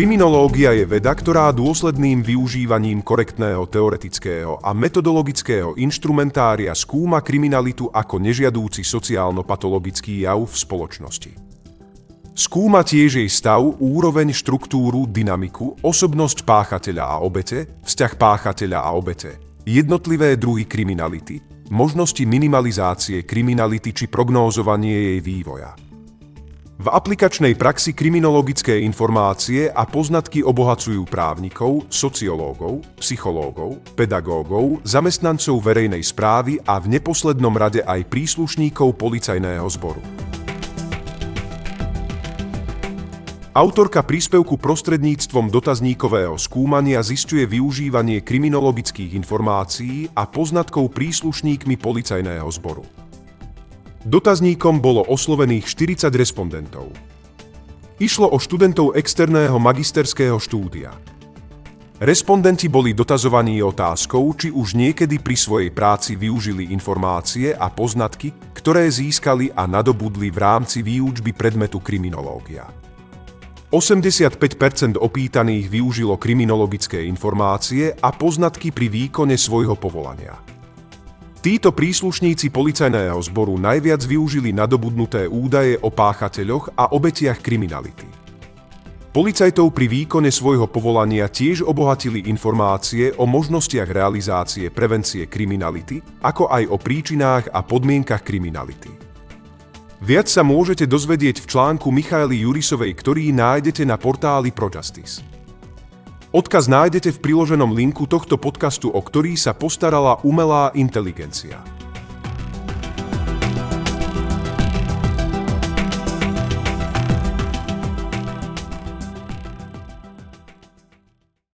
Kriminológia je veda, ktorá dôsledným využívaním korektného teoretického a metodologického inštrumentária skúma kriminalitu ako nežiadúci sociálno-patologický jav v spoločnosti. Skúma tiež jej stav, úroveň, štruktúru, dynamiku, osobnosť páchateľa a obete, vzťah páchateľa a obete, jednotlivé druhy kriminality, možnosti minimalizácie kriminality či prognózovanie jej vývoja. V aplikačnej praxi kriminologické informácie a poznatky obohacujú právnikov, sociológov, psychológov, pedagógov, zamestnancov verejnej správy a v neposlednom rade aj príslušníkov policajného zboru. Autorka príspevku prostredníctvom dotazníkového skúmania zistuje využívanie kriminologických informácií a poznatkov príslušníkmi policajného zboru. Dotazníkom bolo oslovených 40 respondentov. Išlo o študentov externého magisterského štúdia. Respondenti boli dotazovaní otázkou, či už niekedy pri svojej práci využili informácie a poznatky, ktoré získali a nadobudli v rámci výučby predmetu kriminológia. 85% opýtaných využilo kriminologické informácie a poznatky pri výkone svojho povolania. Títo príslušníci policajného zboru najviac využili nadobudnuté údaje o páchateľoch a obetiach kriminality. Policajtov pri výkone svojho povolania tiež obohatili informácie o možnostiach realizácie prevencie kriminality, ako aj o príčinách a podmienkach kriminality. Viac sa môžete dozvedieť v článku Michaely Jurisovej, ktorý nájdete na portáli ProJustice. Odkaz nájdete v priloženom linku tohto podcastu, o ktorý sa postarala umelá inteligencia.